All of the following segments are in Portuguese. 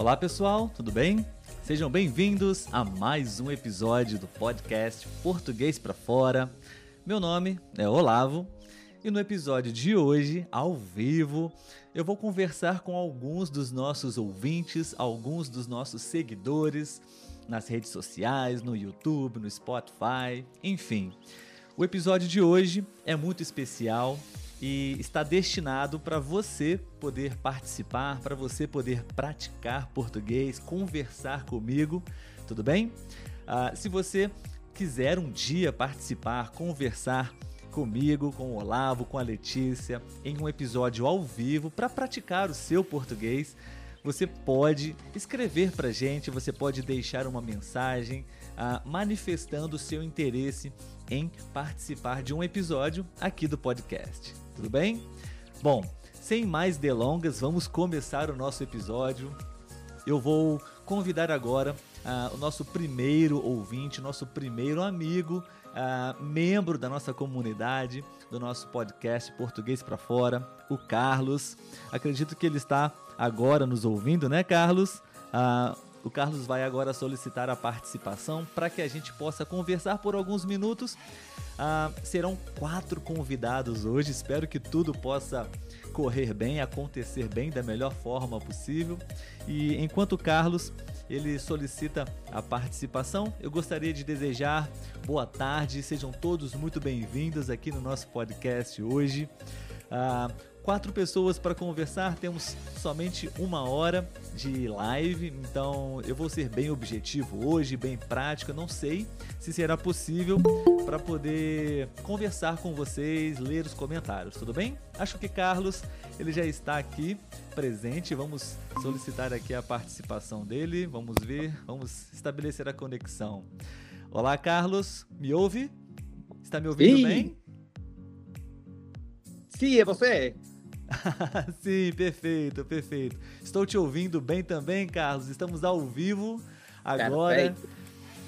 Olá pessoal, tudo bem? Sejam bem-vindos a mais um episódio do podcast Português para Fora. Meu nome é Olavo e no episódio de hoje, ao vivo, eu vou conversar com alguns dos nossos ouvintes, alguns dos nossos seguidores nas redes sociais, no YouTube, no Spotify, enfim. O episódio de hoje é muito especial e está destinado para você poder participar, para você poder praticar português, conversar comigo, tudo bem? Ah, se você quiser um dia participar, conversar comigo, com o Olavo, com a Letícia, em um episódio ao vivo para praticar o seu português, você pode escrever para gente, você pode deixar uma mensagem ah, manifestando o seu interesse em participar de um episódio aqui do podcast. Tudo bem? Bom, sem mais delongas, vamos começar o nosso episódio. Eu vou convidar agora ah, o nosso primeiro ouvinte, nosso primeiro amigo, ah, membro da nossa comunidade, do nosso podcast Português para Fora, o Carlos. Acredito que ele está agora nos ouvindo, né, Carlos? Ah, o Carlos vai agora solicitar a participação para que a gente possa conversar por alguns minutos. Ah, serão quatro convidados hoje, espero que tudo possa correr bem, acontecer bem da melhor forma possível. E enquanto o Carlos ele solicita a participação, eu gostaria de desejar boa tarde, sejam todos muito bem-vindos aqui no nosso podcast hoje. Ah, quatro pessoas para conversar, temos somente uma hora de live, então eu vou ser bem objetivo hoje, bem prático. não sei se será possível para poder conversar com vocês, ler os comentários, tudo bem? Acho que Carlos ele já está aqui presente, vamos solicitar aqui a participação dele, vamos ver, vamos estabelecer a conexão. Olá, Carlos, me ouve? Está me ouvindo bem? Sim, é você. Sim, perfeito, perfeito. Estou te ouvindo bem também, Carlos. Estamos ao vivo agora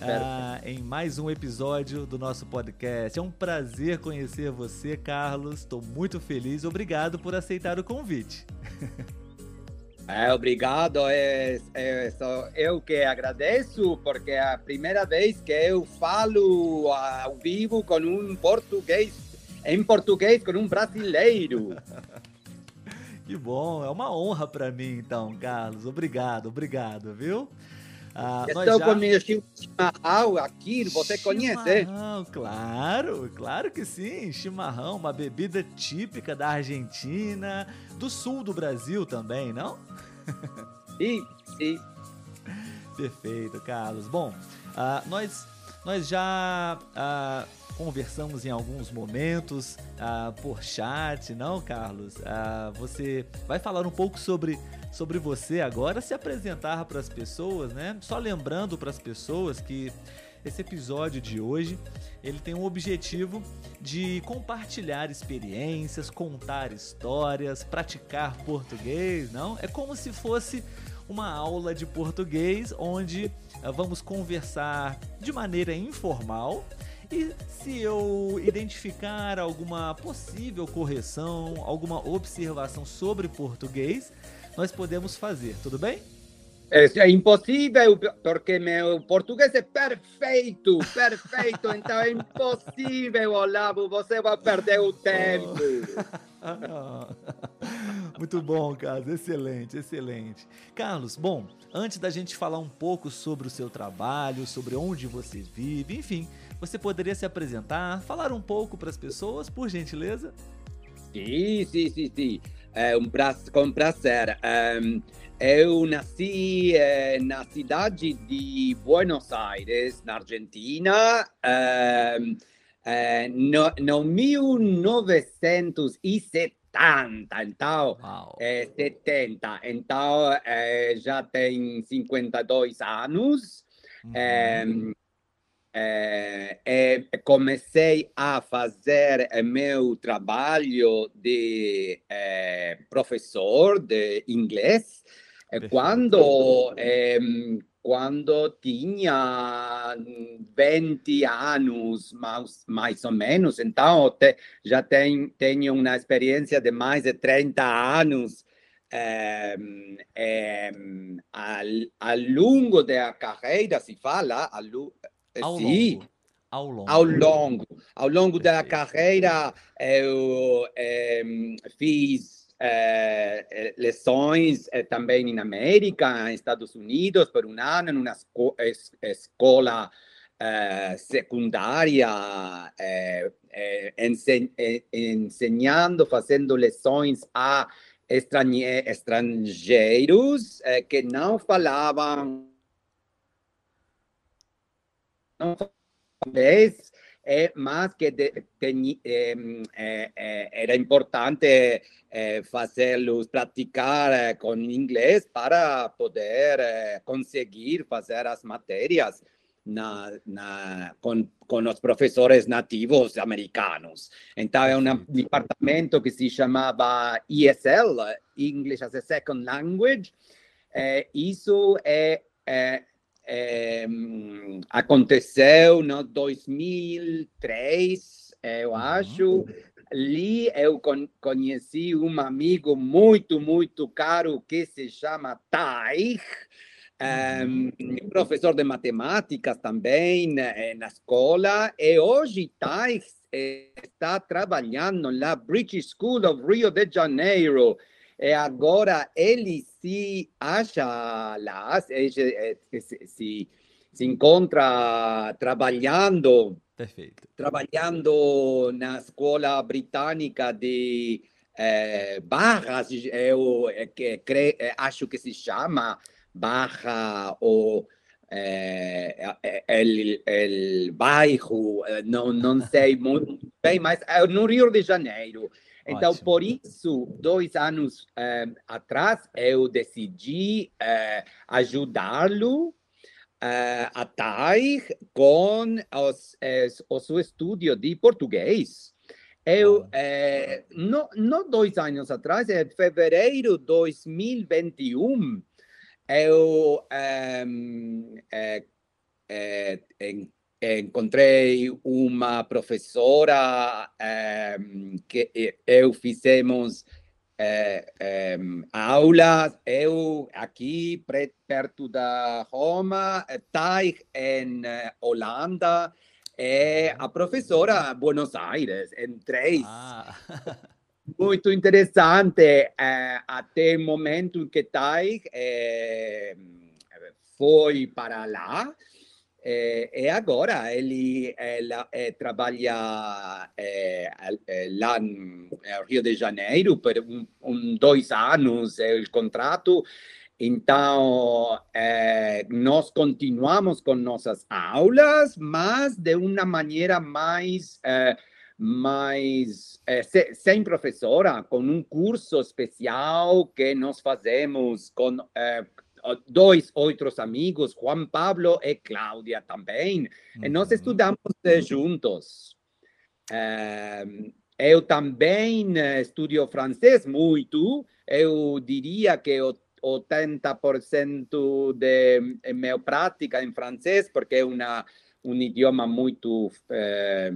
ah, em mais um episódio do nosso podcast. É um prazer conhecer você, Carlos. Estou muito feliz. Obrigado por aceitar o convite. É, obrigado. É, é, só eu que agradeço, porque é a primeira vez que eu falo ao vivo com um português, em português com um brasileiro. Que bom, é uma honra para mim, então, Carlos. Obrigado, obrigado, viu? Ah, Estou já... com meu chimarrão aqui, você conhece? Claro, claro que sim. Chimarrão, uma bebida típica da Argentina, do sul do Brasil também, não? Sim, sim. Perfeito, Carlos. Bom, uh, nós, nós já uh, conversamos em alguns momentos ah, por chat, não, Carlos? Ah, você vai falar um pouco sobre, sobre você agora, se apresentar para as pessoas, né? Só lembrando para as pessoas que esse episódio de hoje ele tem um objetivo de compartilhar experiências, contar histórias, praticar português, não? É como se fosse uma aula de português onde ah, vamos conversar de maneira informal e se eu identificar alguma possível correção, alguma observação sobre português, nós podemos fazer, tudo bem? É, é impossível, porque meu português é perfeito, perfeito, então é impossível, Olavo, você vai perder o tempo. Muito bom, Carlos, excelente, excelente. Carlos, bom, antes da gente falar um pouco sobre o seu trabalho, sobre onde você vive, enfim, você poderia se apresentar, falar um pouco para as pessoas, por gentileza? Sim, sim, sim, sim. É um prazer, com prazer. Um, eu nasci eh, na cidade de Buenos Aires, na Argentina, um, eh, no, no 1970, então, eh, 70. Então, eh, já tem 52 anos. Uhum. É, é, comecei a fazer meu trabalho de é, professor de inglês quando, quando tinha 20 anos, mais, mais ou menos. Então, te, já tem, tenho uma experiência de mais de 30 anos é, é, ao, ao longo da carreira, se fala, ao, Ao sim, longo. Ao longo. ao longo, ao longo da carreira, eu em, fiz eh, eh, lições eh, também na América, nos Estados Unidos, por um ano, em uma esco es- escola eh, secundária, eh, ense- ensinando, fazendo lições a estrangeiros que não falavam não inglês, é, mas que de, é, é, era importante fazê-los praticar com inglês para poder conseguir fazer as matérias na, na, com, com os professores nativos americanos. Então, é um departamento que se chamava ESL, English as a Second Language. Isso é, é, é, aconteceu no 2003, eu Uhum. acho. Ali eu con- conheci um amigo muito, muito caro que se chama Tai, Uhum. um, professor de matemáticas também eh, na escola. E hoje Tai está trabalhando na British School of Rio de Janeiro. E agora ele se acha lá, se, se, se, se encontra trabalhando Perfeito. trabalhando na escola britânica de eh, Barras, eu eh, que, cre, eh, acho que se chama Barra ou eh, eh, el, el bairro, eh, não, não sei muito bem, mas é no Rio de Janeiro. Então, Ótimo. por isso, dois anos eh, atrás, eu decidi eh, ajudá-lo eh, a TAI com os, o seu estudo de português. Eu, eh, no, no dois anos atrás, em fevereiro de 2021, eu eh, en- encontrei uma professora ehm, que eh, eu fizemos eh, em, aulas, eu aqui perto da Roma, eh, Tai em eh, Holanda, e a professora Buenos Aires, em três. Ah, Muito interessante eh, até o momento que Tai eh, foi para lá. Eh, e agora ele, eh, trabalha eh, al- eh, lá no Rio de Janeiro por um, um, dois anos é o contrato. Então, eh, nós continuamos com nossas aulas, mas de uma maneira mais eh, mas eh, se- sem professora, com um curso especial que nós fazemos com eh, dois outros amigos, Juan Pablo e Cláudia também, e nós uhum. estudamos eh, juntos. Eh, eu também eh, estudo francês muito, eu diria que o 80% de eh, minha prática em francês, porque é uma um idioma muito eh,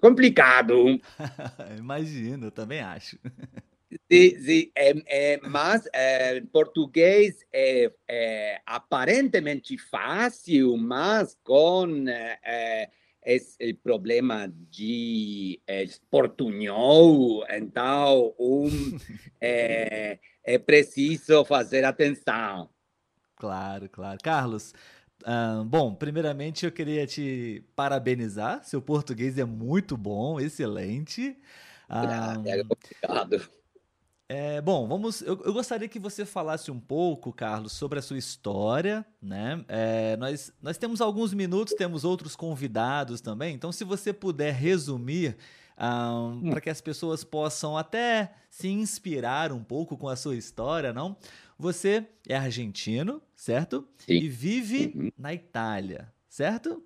complicado. Imagino, eu também acho. Sim, sim, é, é, mas é, português é, é aparentemente fácil, mas com é, esse problema de é, portunhol, então um, é, é preciso fazer atenção. Claro, claro. Carlos, ah, bom, primeiramente eu queria te parabenizar. Seu português é muito bom, excelente. Ah, É complicado. É, bom, vamos. Eu, eu gostaria que você falasse um pouco, Carlos, sobre a sua história, né? É, nós, nós temos alguns minutos, temos outros convidados também. Então, se você puder resumir, para que as pessoas possam até se inspirar um pouco com a sua história, não? Você é argentino, certo? Sim. E vive Uhum. na Itália, certo?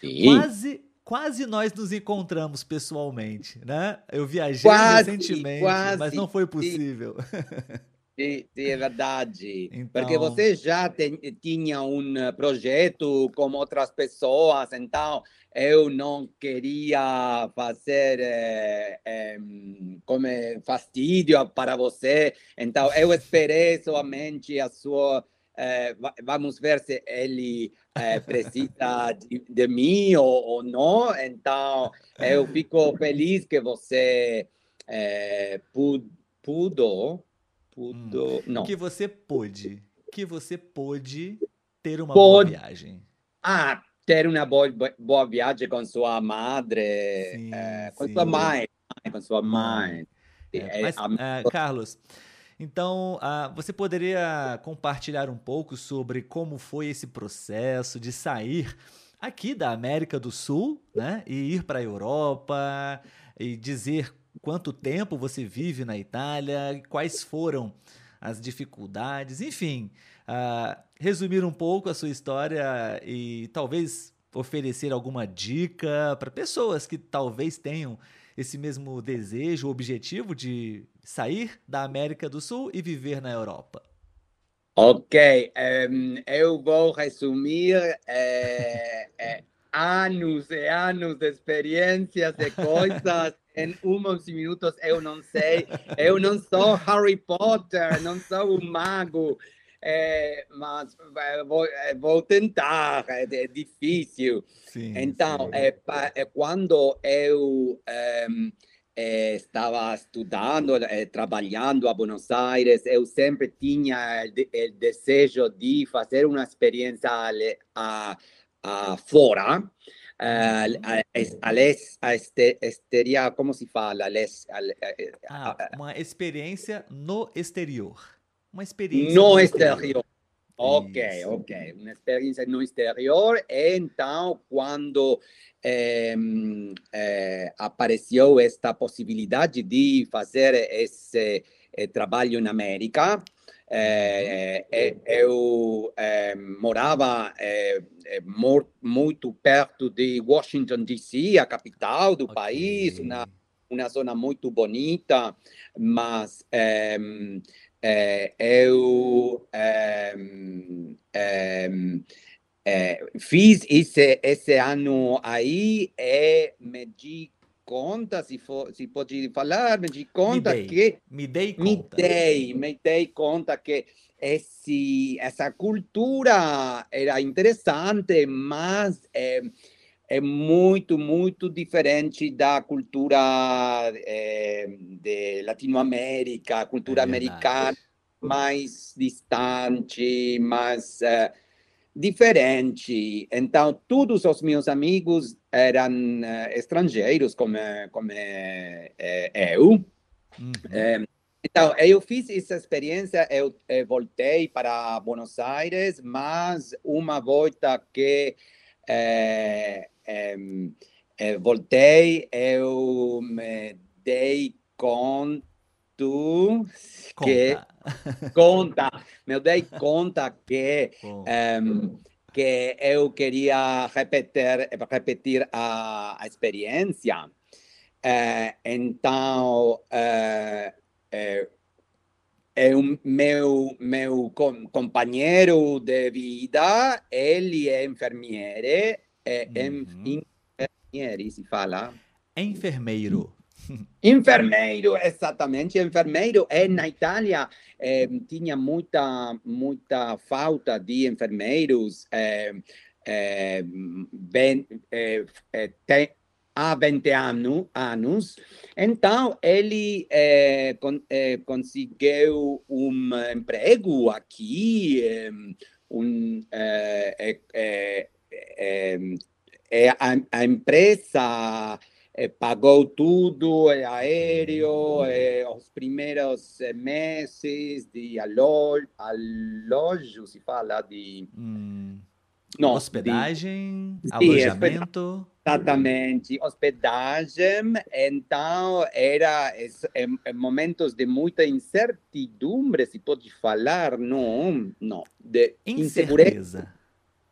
Sim. Quase, quase nós nos encontramos pessoalmente, né? Eu viajei Quase, recentemente, quase, mas não foi possível. Sim, sim, é verdade. Então... Porque você já tem, tinha um projeto com outras pessoas, então eu não queria fazer é, é, como fastídio para você. Então eu esperei somente a sua. É, vamos ver se ele precisa de, de mim ou, ou, não. Então eu fico feliz que você pudo Pudo. Hum. Não. Que você pôde. Que você pôde ter uma boa viagem. Ah, ter uma boa, boa viagem com sua madre, sim, é, com sim. sua mãe. Com sua mãe. É, mas, uh, Carlos, então uh, você poderia compartilhar um pouco sobre como foi esse processo de sair aqui da América do Sul, né, e ir para a Europa e dizer quanto tempo você vive na Itália, quais foram as dificuldades, enfim, uh, resumir um pouco a sua história e talvez oferecer alguma dica para pessoas que talvez tenham esse mesmo desejo, objetivo de sair da América do Sul e viver na Europa. Ok, um, eu vou resumir é, é, anos e anos de experiências e coisas em uns minutos eu não sei. Eu não sou Harry Potter, não sou um mago, é, mas vou, vou tentar, é, é difícil. Sim, então, sim. É, é, quando eu é, estava estudando, é, trabalhando a Buenos Aires, eu sempre tinha o desejo de fazer uma experiência a, a, fora. Uh, a, a, a este, esteria, como se fala? Les, a, ah, uma experiência no exterior. Uma experiência no, no exterior. exterior. Ok, Isso. ok. Uma experiência no exterior. Então, quando é, é, apareceu esta possibilidade de fazer esse é, trabalho na América, é, é, eu é, morava muito perto de Washington, D.C., a capital do okay. país, uma, uma zona muito bonita, mas eu fiz esse, esse ano aí e me di conta, se, for, se pode falar, me di conta me que... Me dei conta. Me dei, me dei conta que esse, essa cultura era interessante, mas é, é muito, muito diferente da cultura é, de Latinoamérica, cultura é americana, mais distante, mais... Uh, diferente. Então, todos os meus amigos eram uh, estrangeiros, como, como eu. Uhum. Um, então, eu fiz essa experiência, eu, eu, voltei para Buenos Aires, mas uma volta que um, voltei, eu me dei conta que conta, me dei conta. que um, que eu queria repetir repetir a, a experiência. Uh, então, uh, uh, meu meu com, companheiro de vida, ele é enfermeiro, é uhum. enfermeiro, se fala. Enfermeiro. Enfermeiro, exatamente. Enfermeiro é na Itália é, tinha muita muita falta de enfermeiros é, é, bem, tem, há 20 ano, anos. Então ele con, conseguiu um emprego aqui, um, é, a, a empresa eh, pagou tudo, é aéreo, é, os primeiros meses de alo alojo, se fala de... Hum. Não, hospedagem, de... alojamento. Exatamente, hospedagem. Então, era em, momentos de muita incertidumbre, se pode falar, não, não, de incerteza.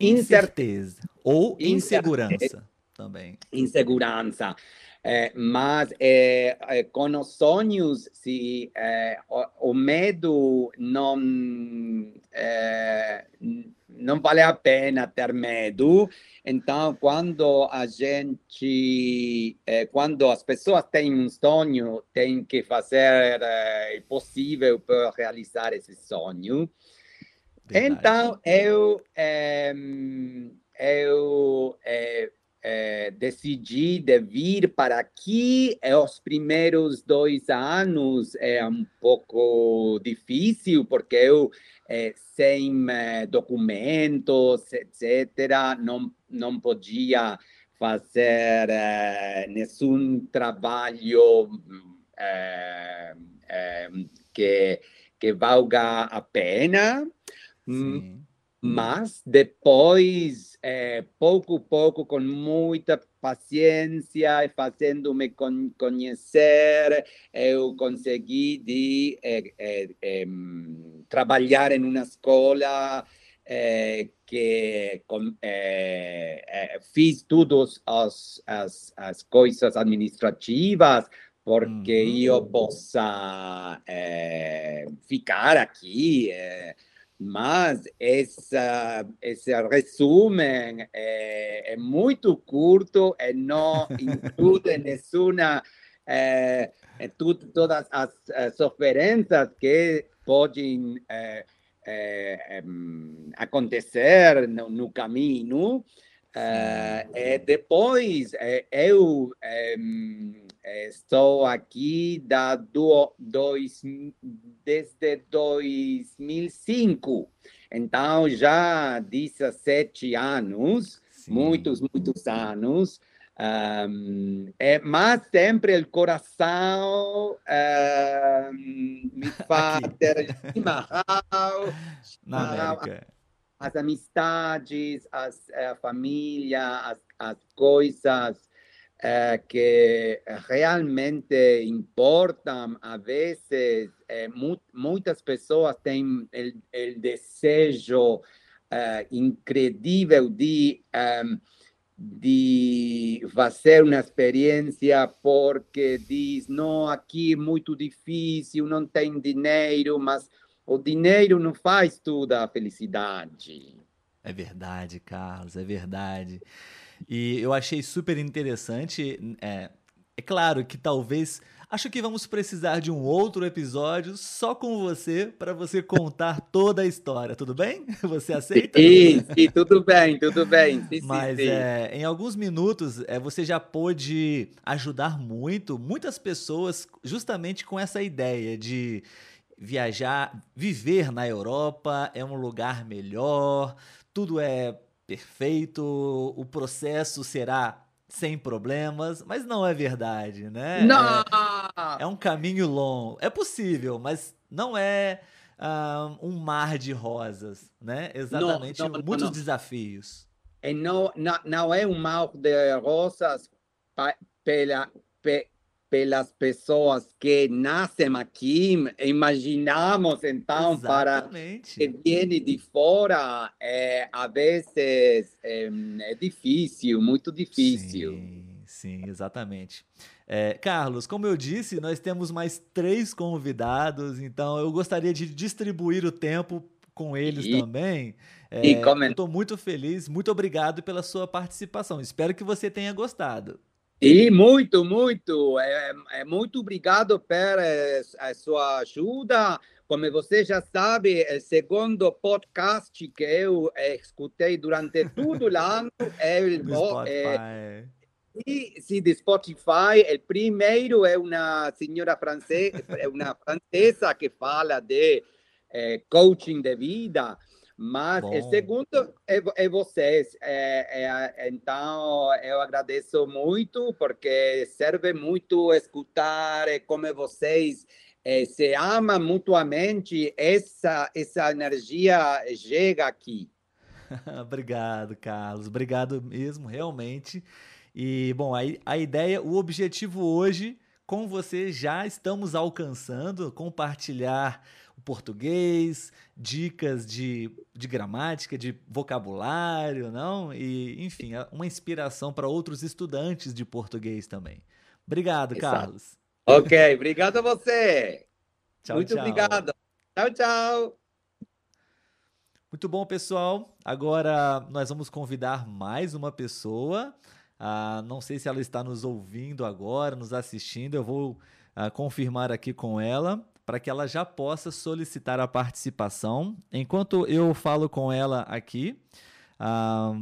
Incerteza. Ou insegurança também. Insegurança. É, mas é, é, com os sonhos, se é, o, o, medo não é, não vale a pena ter medo. Então, quando a gente, é, quando as pessoas têm um sonho, tem que fazer o possível para realizar esse sonho. Verdade. Então, eu, eu é, decidi de vir para aqui. É, os primeiros dois anos é um pouco difícil, porque eu, é, sem é, documentos, etc., não, não podia fazer é, nenhum trabalho é, que, que valga a pena. Sim. Mas depois, é, pouco a pouco, com muita paciência e fazendo-me con conhecer, eu consegui de, é, é, trabalhar em uma escola que com, fiz todas as, as, as coisas administrativas porque uhum. eu possa ficar aqui mas essa, esse resumo é, é, muito curto e não inclui nenhuma, é, tudo, todas as, as sofrências que podem é, é, acontecer no, no caminho. Uh, depois, eu Estou aqui da do, dois, desde 2005, então já 17 anos, Sim. muitos, muitos anos. Um, é, mas sempre o coração um, me faz ter chimarrão, as amistades, as, a família, as, as coisas eh, que realmente importam. A vezes, eh, mu muitas pessoas têm o desejo eh, incrível de, um, de fazer uma experiência porque diz: não, aqui é muito difícil, não tem dinheiro, mas o dinheiro não faz toda a felicidade. É verdade, Carlos, é verdade. E eu achei super interessante. É, é claro que talvez. Acho que vamos precisar de um outro episódio só com você para você contar toda a história, tudo bem? Você aceita? Sim, sim tudo bem, tudo bem. Sim, Mas sim, é, em alguns minutos é, você já pôde ajudar muito, muitas pessoas, justamente com essa ideia de viajar, viver na Europa é um lugar melhor, tudo é perfeito, o processo será sem problemas, mas não é verdade, né? Não! É, é um caminho longo. É possível, mas não é uh, um mar de rosas, né? Exatamente, não, não, muitos não. desafios. E não, não, não é um mar de rosas pela, pelas pessoas que nascem aqui, imaginamos então Exatamente. para que viene de fora, é, às vezes é, é, difícil, muito difícil. Sim, sim, exatamente. É, Carlos, como eu disse, nós temos mais três convidados, então eu gostaria de distribuir o tempo com eles e, também. É, Estou muito feliz, muito obrigado pela sua participação. Espero que você tenha gostado. E muito, muito. É, é, muito obrigado pela sua ajuda. Como você já sabe, o segundo podcast que eu escutei durante todo o ano é o é, e, sim, de Spotify. O primeiro é uma senhora francesa, é uma francesa que fala de é, coaching de vida. Mas Bom. o segundo é, é vocês. É, é, então, eu agradeço muito, porque serve muito escutar como vocês é, se amam mutuamente. Essa, essa energia chega aqui. Obrigado, Carlos. Obrigado mesmo, realmente. E, bom, a, a ideia, o objetivo hoje com você já estamos alcançando compartilhar o português, dicas de, de gramática, de vocabulário, não? E, enfim, uma inspiração para outros estudantes de português também. Obrigado, Exato. Carlos. Ok, obrigado a você. Tchau, Muito tchau. obrigado. Tchau, tchau. Muito bom, pessoal. Agora nós vamos convidar mais uma pessoa. Ah, não sei se ela está nos ouvindo agora, nos assistindo. Eu vou ah, confirmar aqui com ela para que ela já possa solicitar a participação. Enquanto eu falo com ela aqui, ah,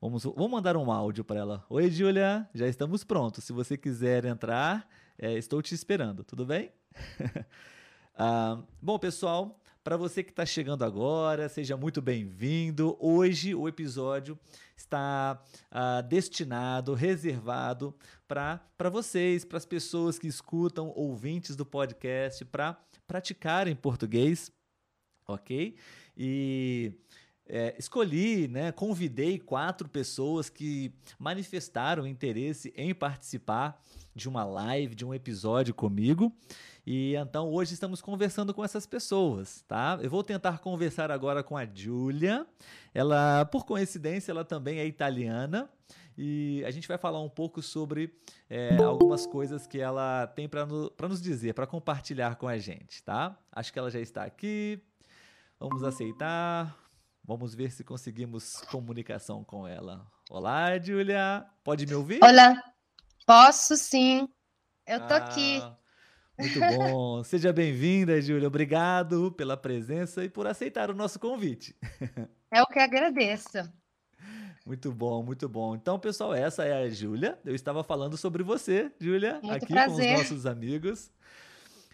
vamos, vou mandar um áudio para ela. Oi, Júlia, já estamos prontos. Se você quiser entrar, é, estou te esperando, tudo bem? ah, bom, pessoal, para você que está chegando agora, seja muito bem-vindo. Hoje o episódio está uh, destinado, reservado para vocês, para as pessoas que escutam, ouvintes do podcast, para praticarem português, ok? E é, escolhi, né, convidei quatro pessoas que manifestaram interesse em participar de uma live, de um episódio comigo. E então hoje estamos conversando com essas pessoas, tá? Eu vou tentar conversar agora com a Giulia. Ela, por coincidência, ela também é italiana e a gente vai falar um pouco sobre é, algumas coisas que ela tem para no, nos dizer, para compartilhar com a gente, tá? Acho que ela já está aqui. Vamos aceitar. Vamos ver se conseguimos comunicação com ela. Olá, Julia. Pode me ouvir? Olá. Posso sim. Eu tô ah, aqui. Muito bom. Seja bem-vinda, Júlia. Obrigado pela presença e por aceitar o nosso convite. É o que agradeço. Muito bom, muito bom. Então, pessoal, essa é a Júlia. Eu estava falando sobre você, Júlia, aqui prazer. com os nossos amigos.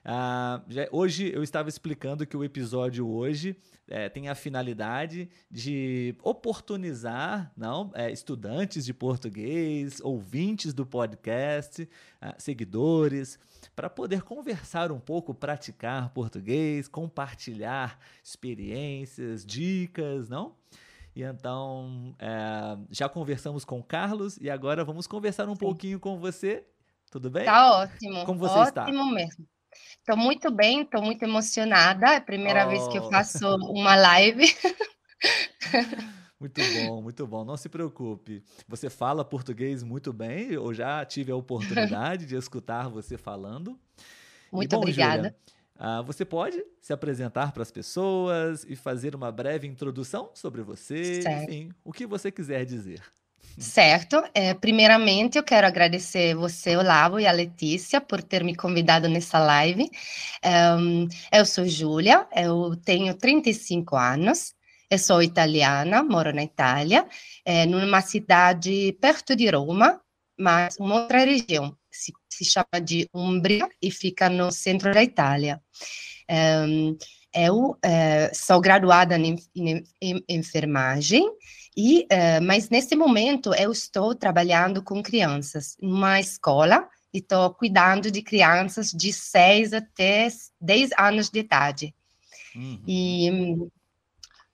Ah, já, hoje eu estava explicando que o episódio hoje é, tem a finalidade de oportunizar não, é, estudantes de português, ouvintes do podcast, ah, seguidores, para poder conversar um pouco, praticar português, compartilhar experiências, dicas, não? E então, é, já conversamos com o Carlos e agora vamos conversar um Sim. pouquinho com você. Tudo bem? Tá ótimo. Como você ótimo está? Ótimo mesmo. Estou muito bem, estou muito emocionada. É a primeira oh. vez que eu oh. faço uma live. Muito bom, muito bom. Não se preocupe. Você fala português muito bem. Eu já tive a oportunidade de escutar você falando. Muito bom, obrigada. uh, você pode se apresentar para as pessoas e fazer uma breve introdução sobre você, certo. enfim, o que você quiser dizer. Certo. É, primeiramente, eu quero agradecer você, Olavo, e a Letícia por ter me convidado nessa live. Um, eu sou Júlia, eu tenho 35 anos, eu sou italiana, moro na Itália, é, numa cidade perto de Roma, mas uma outra região, se, se chama de Umbria e fica no centro da Itália. Um, eu é, sou graduada em, em, em enfermagem, e, uh, mas nesse momento eu estou trabalhando com crianças numa escola e estou cuidando de crianças de 6 até 10 anos de idade. Uhum. E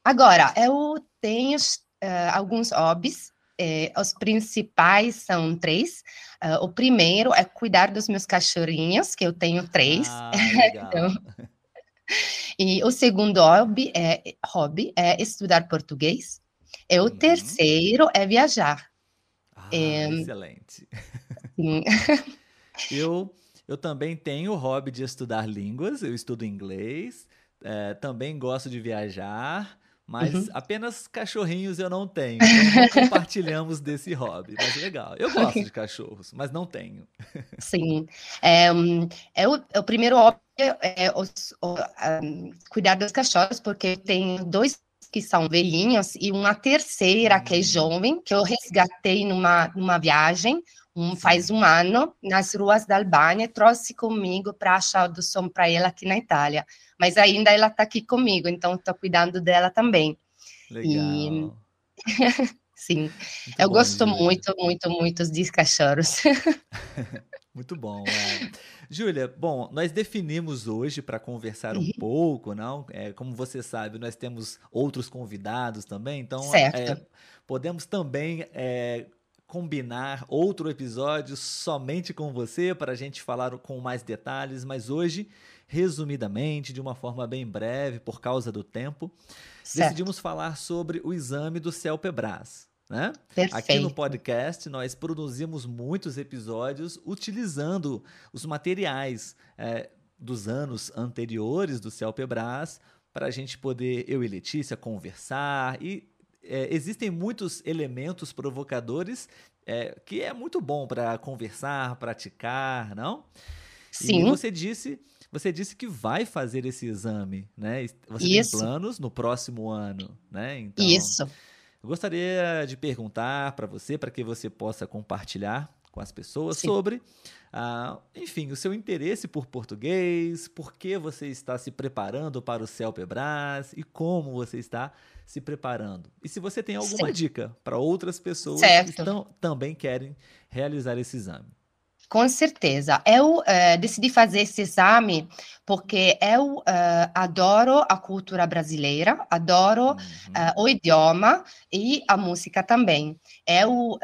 agora, eu tenho uh, alguns hobbies, eh, os principais são três. Uh, o primeiro é cuidar dos meus cachorrinhos, que eu tenho três. Ah, então, e o segundo hobby é, hobby é estudar português. E o uhum. terceiro é viajar. Ah, é... Excelente. eu, eu também tenho o hobby de estudar línguas, eu estudo inglês, é, também gosto de viajar, mas uhum. apenas cachorrinhos eu não tenho. Então não compartilhamos desse hobby. Mas legal. Eu gosto de cachorros, mas não tenho. Sim. É, é, o, é o primeiro hobby é, os, o, um, cuidar dos cachorros, porque eu tenho dois que são velhinhos, e uma terceira, que é hum. jovem, que eu resgatei numa, numa viagem, um, faz um ano, nas ruas da Albânia, trouxe comigo para achar adoção para ela aqui na Itália. Mas ainda ela está aqui comigo, então estou cuidando dela também. Legal. E... Sim, muito eu gosto muito, muito, muito de cachorros. muito bom. É. Júlia, bom, nós definimos hoje para conversar um pouco, não? É, como você sabe, nós temos outros convidados também, então é, podemos também é, combinar outro episódio somente com você para a gente falar com mais detalhes, mas hoje, resumidamente, de uma forma bem breve, por causa do tempo, certo. decidimos falar sobre o exame do CELPEBRAS. Né? Aqui no podcast, nós produzimos muitos episódios utilizando os materiais é, dos anos anteriores do Celpebras para a gente poder, eu e Letícia, conversar. E é, existem muitos elementos provocadores é, que é muito bom para conversar, praticar, não? Sim. E você disse, você disse que vai fazer esse exame, né? Você Isso. tem planos no próximo ano, né? Então, Isso. Eu gostaria de perguntar para você, para que você possa compartilhar com as pessoas Sim. sobre, ah, enfim, o seu interesse por português, por que você está se preparando para o CELPEBRAS e como você está se preparando. E se você tem alguma Sim. dica para outras pessoas certo. que estão, também querem realizar esse exame. Com certeza. Eu uh, decidi fazer esse exame porque eu uh, adoro a cultura brasileira, adoro uhum. uh, o idioma e a música também. Eu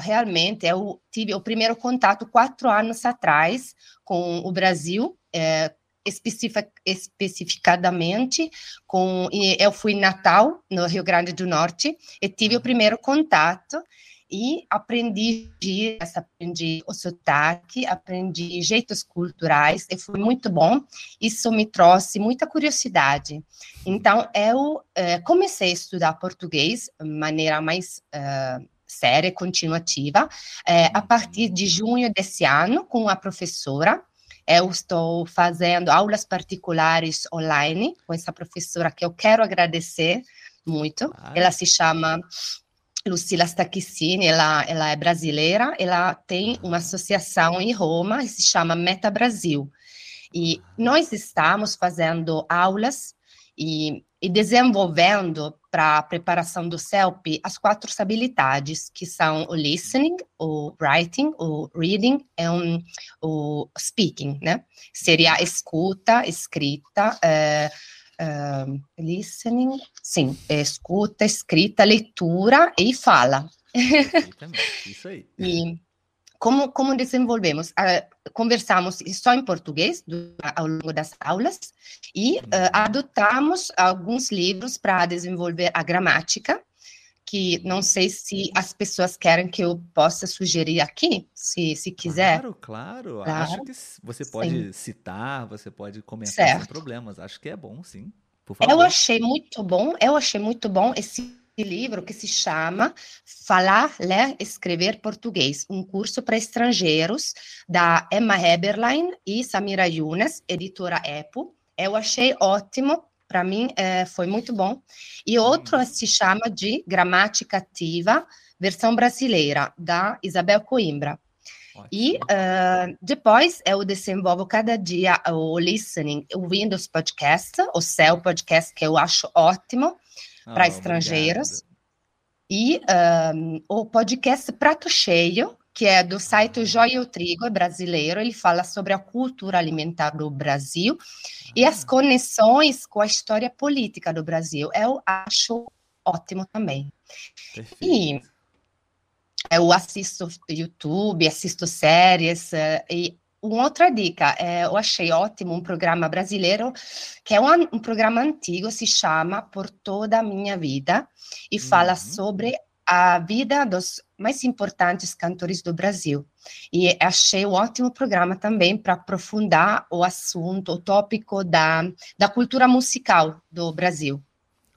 realmente eu tive o primeiro contato quatro anos atrás com o Brasil, especific, especificadamente com eu fui em Natal, no Rio Grande do Norte, e tive o uhum. primeiro contato e aprendi aprendi o sotaque, aprendi jeitos culturais, e foi muito bom. Isso me trouxe muita curiosidade. Então, eu eh, comecei a estudar português de maneira mais uh, séria e continuativa eh, a partir de junho desse ano, com a professora. Eu estou fazendo aulas particulares online com essa professora que eu quero agradecer muito. Ah. Ela se chama Lucila Stacchissini, ela, ela é brasileira, ela tem uma associação em Roma que se chama Meta Brasil. E nós estamos fazendo aulas e, e desenvolvendo para a preparação do CELP as quatro habilidades, que são o listening, o writing, o reading e um, o speaking, né? Seria escuta, escrita, eh, uh, listening, sim, escuta, escrita, leitura e fala. Isso aí. e como, como desenvolvemos? Uh, conversamos só em português do, ao longo das aulas e uh, adotamos alguns livros para desenvolver a gramática que não sei se as pessoas querem que eu possa sugerir aqui, se, se quiser. Claro, claro, claro. Acho que você pode sim. citar, você pode comentar certo. sem problemas. Acho que é bom, sim. Por favor. Eu achei muito bom, eu achei muito bom esse livro que se chama Falar, Ler, Escrever Português, um curso para estrangeiros da Emma Heberlein e Samira Younes, editora EPO. Eu achei ótimo para mim é, foi muito bom. E outro uhum. se chama de Gramática Ativa, versão brasileira, da Isabel Coimbra. Ótimo. E uh, depois eu desenvolvo cada dia o listening, ouvindo os podcasts, o Céu Podcast, que eu acho ótimo oh, para estrangeiros. Obrigado. E um, o podcast Prato Cheio, que é do site Joia o Trigo, é brasileiro, ele fala sobre a cultura alimentar do Brasil ah. e as ah. conexões com a história política do Brasil. Eu acho ótimo também. Perfeito. E eu assisto YouTube, assisto séries, eh, e uma outra dica, é, eu achei ótimo um programa brasileiro, que é um, um, programa antigo, se chama Por Toda a Minha Vida, e fala uhum. sobre a vida dos mais importantes cantores do Brasil. E achei um ótimo programa também para aprofundar o assunto, o tópico da, da cultura musical do Brasil.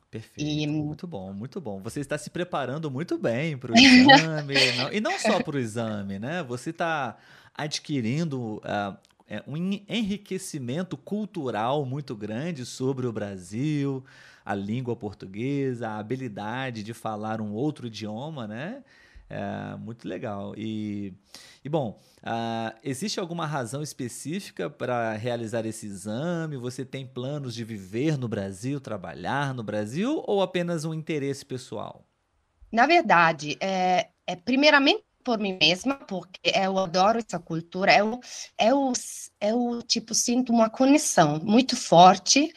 Perfeito, e... muito bom, muito bom. Você está se preparando muito bem para o exame, não, e não só para o exame, né? Você está adquirindo uh, um enriquecimento cultural muito grande sobre o Brasil, a língua portuguesa, a habilidade de falar um outro idioma, né? É muito legal. E, e bom, uh, existe alguma razão específica para realizar esse exame? Você tem planos de viver no Brasil, trabalhar no Brasil ou apenas um interesse pessoal? Na verdade, é, é primeiramente por mim mesma, porque eu adoro essa cultura. Eu, eu, eu tipo, sinto uma conexão muito forte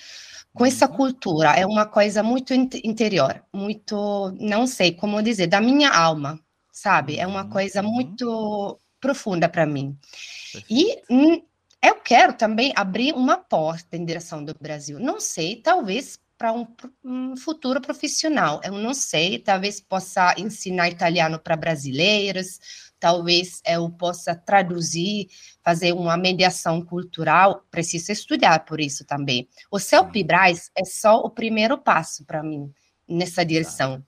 com essa uhum. cultura. É uma coisa muito interior, muito, não sei como dizer, da minha alma, sabe? É uma coisa uhum. muito profunda para mim. E eu quero também abrir uma porta em direção do Brasil. Não sei, talvez para um, um, futuro profissional. Eu não sei, talvez possa ensinar italiano para brasileiros, talvez eu possa traduzir, fazer uma mediação cultural. Preciso estudar por isso também. O CELP Braz é só o primeiro passo para mim nessa direção.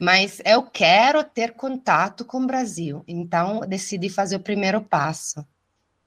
Mas eu quero ter contato com o Brasil, então decidi fazer o primeiro passo.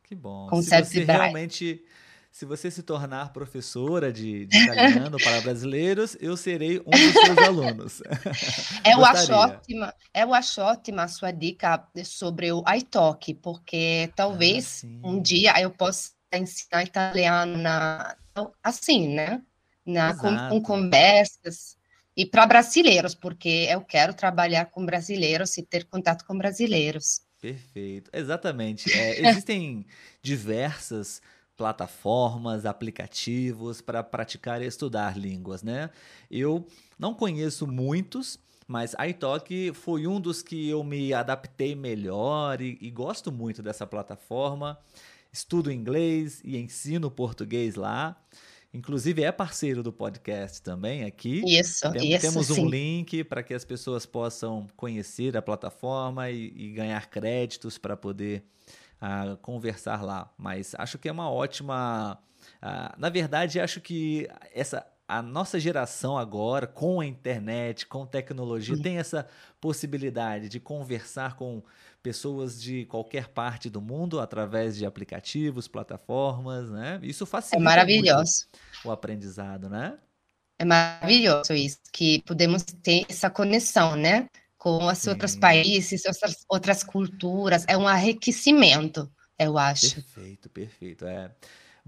Que bom. Com Se você realmente se você se tornar professora de, de italiano para brasileiros, eu serei um dos seus alunos. Eu acho ótima, eu acho ótima a sua dica sobre o iTalk, porque talvez ah, um dia eu possa ensinar italiano na, assim, né? Na, com, com conversas e para brasileiros, porque eu quero trabalhar com brasileiros e ter contato com brasileiros. Perfeito, exatamente. É, existem diversas plataformas, aplicativos para praticar e estudar línguas, né? Eu não conheço muitos, mas a iTalk foi um dos que eu me adaptei melhor e, e gosto muito dessa plataforma. Estudo inglês e ensino português lá. Inclusive é parceiro do podcast também aqui. Isso, Tem, isso Temos sim. um link para que as pessoas possam conhecer a plataforma e, e ganhar créditos para poder a conversar lá. Mas acho que é uma ótima. Uh, na verdade, acho que essa a nossa geração agora, com a internet, com tecnologia, tem essa possibilidade de conversar com pessoas de qualquer parte do mundo através de aplicativos, plataformas, né? Isso facilita é maravilhoso. o aprendizado, né? É maravilhoso isso, que podemos ter essa conexão, né? com os outros países, outras, outras culturas. É um enriquecimento, eu acho. Perfeito, perfeito. É.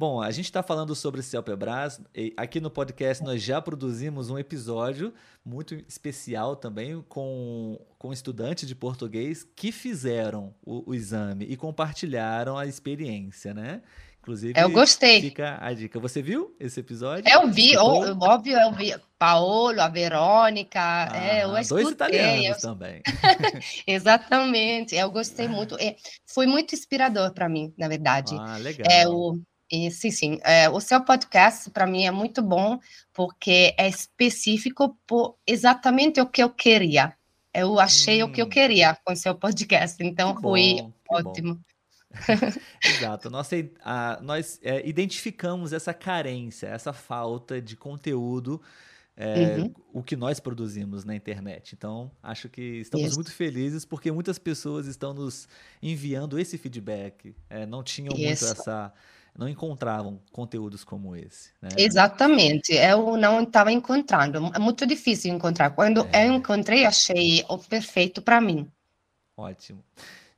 Bom, a gente está falando sobre Celpebras. Aqui no podcast nós já produzimos um episódio muito especial também com, com estudantes de português que fizeram o, o exame e compartilharam a experiência, né? Inclusive, eu gostei. Fica a dica. Você viu esse episódio? Eu vi, ó, óbvio, eu vi. Paolo, a Verônica, ah, é, eu escutei. Dois italianos eu... também. Exatamente, eu gostei muito. É, foi muito inspirador para mim, na verdade. Ah, legal. É, o, e, sim, sim. É, o seu podcast, para mim, é muito bom, porque é específico por exatamente o que eu queria. Eu achei hum. o que eu hum. queria com o seu podcast, então que foi bom, ótimo. Exato. Nós, a, nós é, identificamos essa carência, essa falta de conteúdo, é, uhum. o que nós produzimos na internet. Então, acho que estamos Isso. muito felizes porque muitas pessoas estão nos enviando esse feedback. É, não tinham Isso. muito essa. Não encontravam conteúdos como esse. Né? Exatamente, eu não estava encontrando. É muito difícil encontrar. Quando é. eu encontrei, achei o perfeito para mim. Ótimo.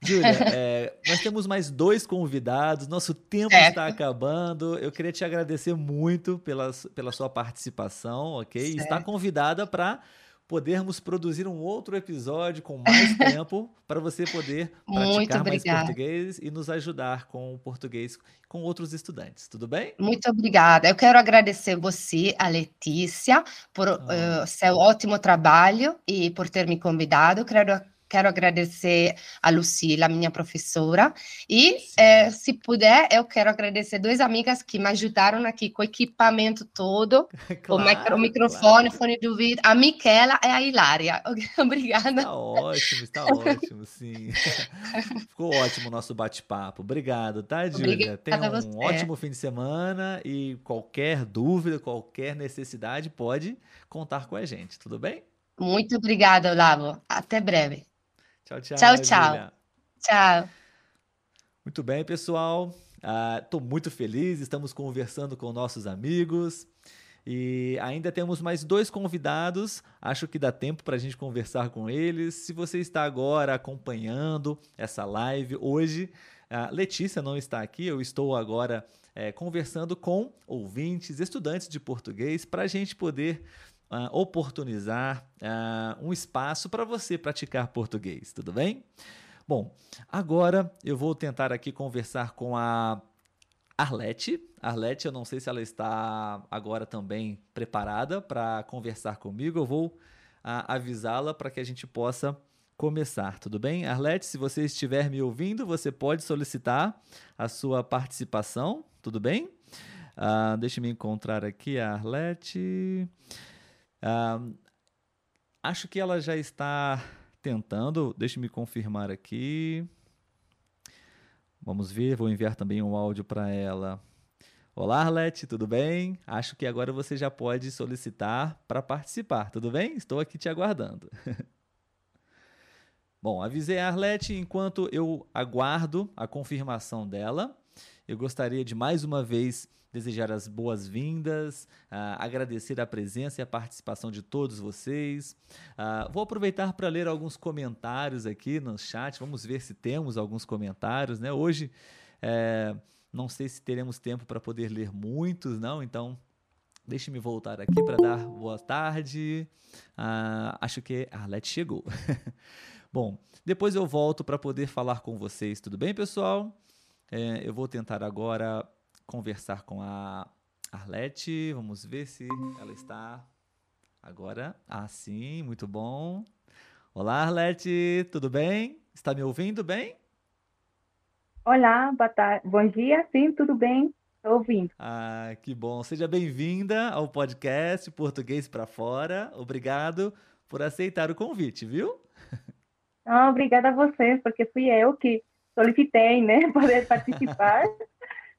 Júlia, é, nós temos mais dois convidados, nosso tempo certo. está acabando. Eu queria te agradecer muito pela, pela sua participação, ok? Certo. Está convidada para podermos produzir um outro episódio com mais tempo para você poder praticar mais português e nos ajudar com o português com outros estudantes. Tudo bem? Muito obrigada. Eu quero agradecer você, a Letícia, por oh. uh, seu ótimo trabalho e por ter me convidado. Quero quero agradecer a Lucila, minha professora, e é, se puder, eu quero agradecer duas amigas que me ajudaram aqui com o equipamento todo, claro, o, micro, o, microfone, claro. fone de ouvido, a Miquela e a Hilária. Obrigada. Está ótimo, está ótimo, sim. Ficou ótimo o nosso bate-papo. Obrigado, tá, Júlia? Tenha um ótimo fim de semana e qualquer dúvida, qualquer necessidade, pode contar com a gente, tudo bem? Muito obrigada, Olavo. Até breve. Tchau, tchau. Tchau, tchau. Tchau. Muito bem, pessoal. Estou uh, muito feliz, estamos conversando com nossos amigos. E ainda temos mais dois convidados. Acho que dá tempo para a gente conversar com eles. Se você está agora acompanhando essa live hoje, a Letícia não está aqui. Eu estou agora é, conversando com ouvintes, estudantes de português, para a gente poder uh, oportunizar uh, um espaço para você praticar português, tudo bem? Bom, agora eu vou tentar aqui conversar com a Arlete. Arlete, eu não sei se ela está agora também preparada para conversar comigo. Eu vou uh, avisá-la para que a gente possa começar, tudo bem? Arlete, se você estiver me ouvindo, você pode solicitar a sua participação, tudo bem? Uh, deixa eu me encontrar aqui a Arlete. Acho que ela já está tentando. Deixa eu me confirmar aqui. Vamos ver, vou enviar também um áudio para ela. Olá, Arlete, tudo bem? Acho que agora você já pode solicitar para participar, tudo bem? Estou aqui te aguardando. Bom, avisei a Arlete enquanto eu aguardo a confirmação dela. Eu gostaria de mais uma vez desejar as boas-vindas, uh, agradecer a presença e a participação de todos vocês. Uh, vou aproveitar para ler alguns comentários aqui no chat. Vamos ver se temos alguns comentários. Né? Hoje, é, não sei se teremos tempo para poder ler muitos, não, então deixe-me voltar aqui para dar boa tarde. Uh, acho que a Arlete chegou. Bom, depois eu volto para poder falar com vocês, tudo bem, pessoal? É, eu vou tentar agora conversar com a Arlete. Vamos ver se ela está agora. Ah, sim, muito bom. Olá, Arlete, tudo bem? Está me ouvindo bem? Olá, boa tarde. Bom dia, sim, tudo bem? Estou ouvindo. Ah, que bom. Seja bem-vinda ao podcast Português para Fora. Obrigado por aceitar o convite, viu? Ah, obrigada a você, porque fui eu que solicitei, né, poder participar.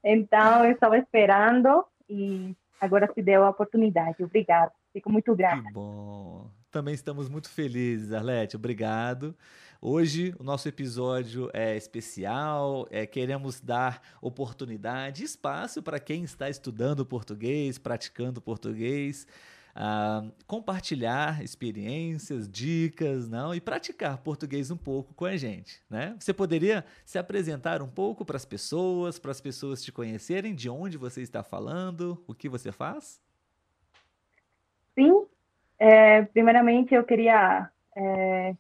Então, eu estava esperando e agora se deu a oportunidade. Obrigada. Fico muito grata. Que bom. Também estamos muito felizes, Arlete. Obrigado. Hoje o nosso episódio é especial, é, queremos dar oportunidade, espaço para quem está estudando português, praticando português, uh, compartilhar experiências, dicas, não, e praticar português um pouco com a gente, né? Você poderia se apresentar um pouco para as pessoas, para as pessoas te conhecerem, de onde você está falando, o que você faz? Sim. É, primeiramente, eu queria é,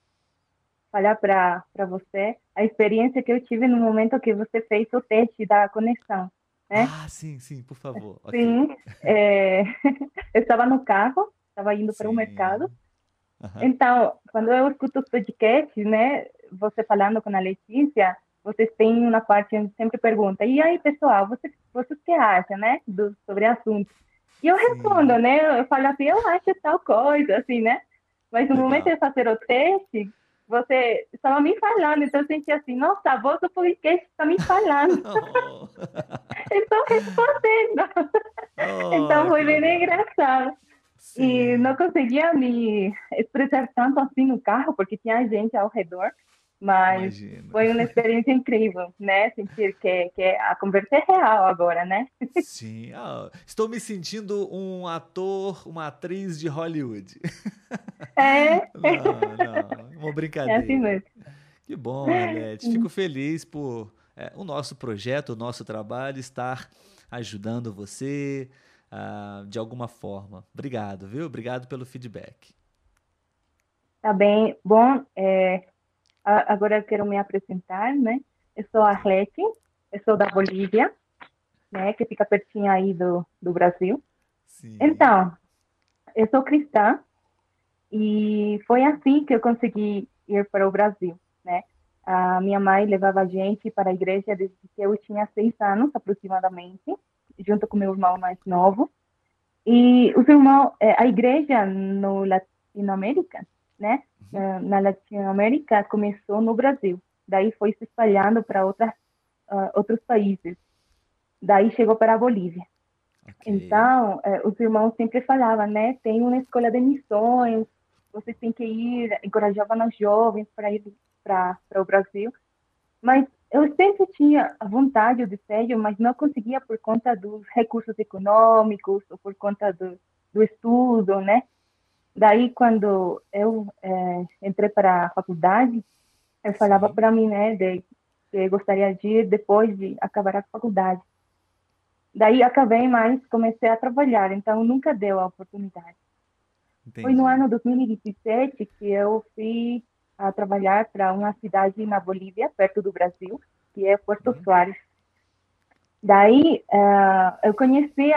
falar para você a experiência que eu tive no momento que você fez o teste da conexão. Né? Ah, sim, sim, por favor. Sim, okay. é, eu estava no carro, estava indo para o mercado. Uhum. Então, quando eu escuto os podcasts, né, você falando com a Letícia, vocês têm uma parte onde sempre pergunta, e aí, pessoal, vocês, vocês que acham, né, do, sobre assunto? E eu respondo, Sim. né, eu falo assim, eu acho tal coisa, assim, né? Mas no Legal. momento de fazer o teste, você estava me falando, então eu senti assim, nossa, a voz do podcast está me falando. Oh. Estou respondendo. Oh, então foi bem engraçado. Sim. E não conseguia me expressar tanto assim no carro, porque tinha gente ao redor. Mas Imagina. foi uma experiência incrível, né? Sentir que, que a conversa é real agora, né? Sim. Ah, estou me sentindo um ator, uma atriz de Hollywood. É. Não, não. Uma brincadeira. É assim mesmo. Que bom, Arlete. Fico feliz por é, o nosso projeto, o nosso trabalho estar ajudando você uh, de alguma forma. Obrigado, viu? Obrigado pelo feedback. Tá bem. Bom, é, agora eu quero me apresentar, né? Eu sou a Arlete, eu sou da Bolívia, né? Que fica pertinho aí do, do Brasil. Sim. Então, eu sou cristã e foi assim que eu consegui ir para o Brasil, né? A minha mãe levava a gente para a igreja desde que eu tinha seis anos, aproximadamente, junto com meu irmão mais novo. E os irmãos, é, a igreja no Latinoamérica, né? Uhum. É, na Latinoamérica começou no Brasil, daí foi se espalhando para outras uh, outros países, daí chegou para a Bolívia. Okay. Então, uh, os irmãos sempre falavam, né? Tem uma escola de missões, vocês têm que ir, encorajavam os jovens para ir para o Brasil. Mas eu sempre tinha a vontade, o desejo, mas não conseguia por conta dos recursos econômicos ou por conta do, do estudo, né? Daí, quando eu é, entrei para a faculdade, eu falava para mim, né, de, que gostaria de ir depois de acabar a faculdade. Daí acabei, mas comecei a trabalhar, então nunca deu a oportunidade. Entendi. Foi no ano 2017 que eu fui a trabalhar para uma cidade na Bolívia, perto do Brasil, que é Porto uhum. Soares. Daí uh, eu conheci,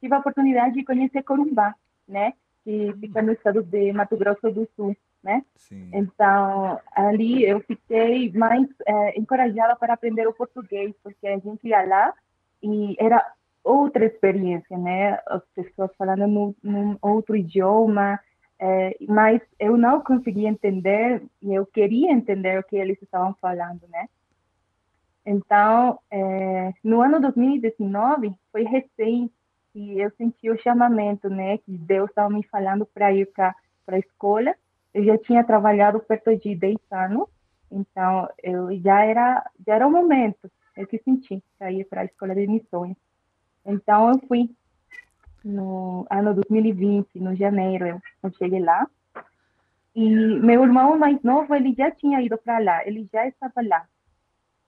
tive a oportunidade de conhecer Corumbá, né? que fica no estado de Mato Grosso do Sul, né? Sim. Então, ali eu fiquei mais é, encorajada para aprender o português, porque a gente ia lá e era outra experiência, né? As pessoas falando no, num outro idioma, é, mas eu não conseguia entender e eu queria entender o que eles estavam falando, né? Então, é, no ano 2019, foi recente que eu senti o chamamento, né? Que Deus estava me falando para ir para a escola. Eu já tinha trabalhado perto de 10 anos, então eu já era já era o momento. Eu que senti para ir para a escola de missões. Então eu fui no ano 2020, no janeiro, eu, eu cheguei lá. E meu irmão mais novo, ele já tinha ido para lá, ele já estava lá.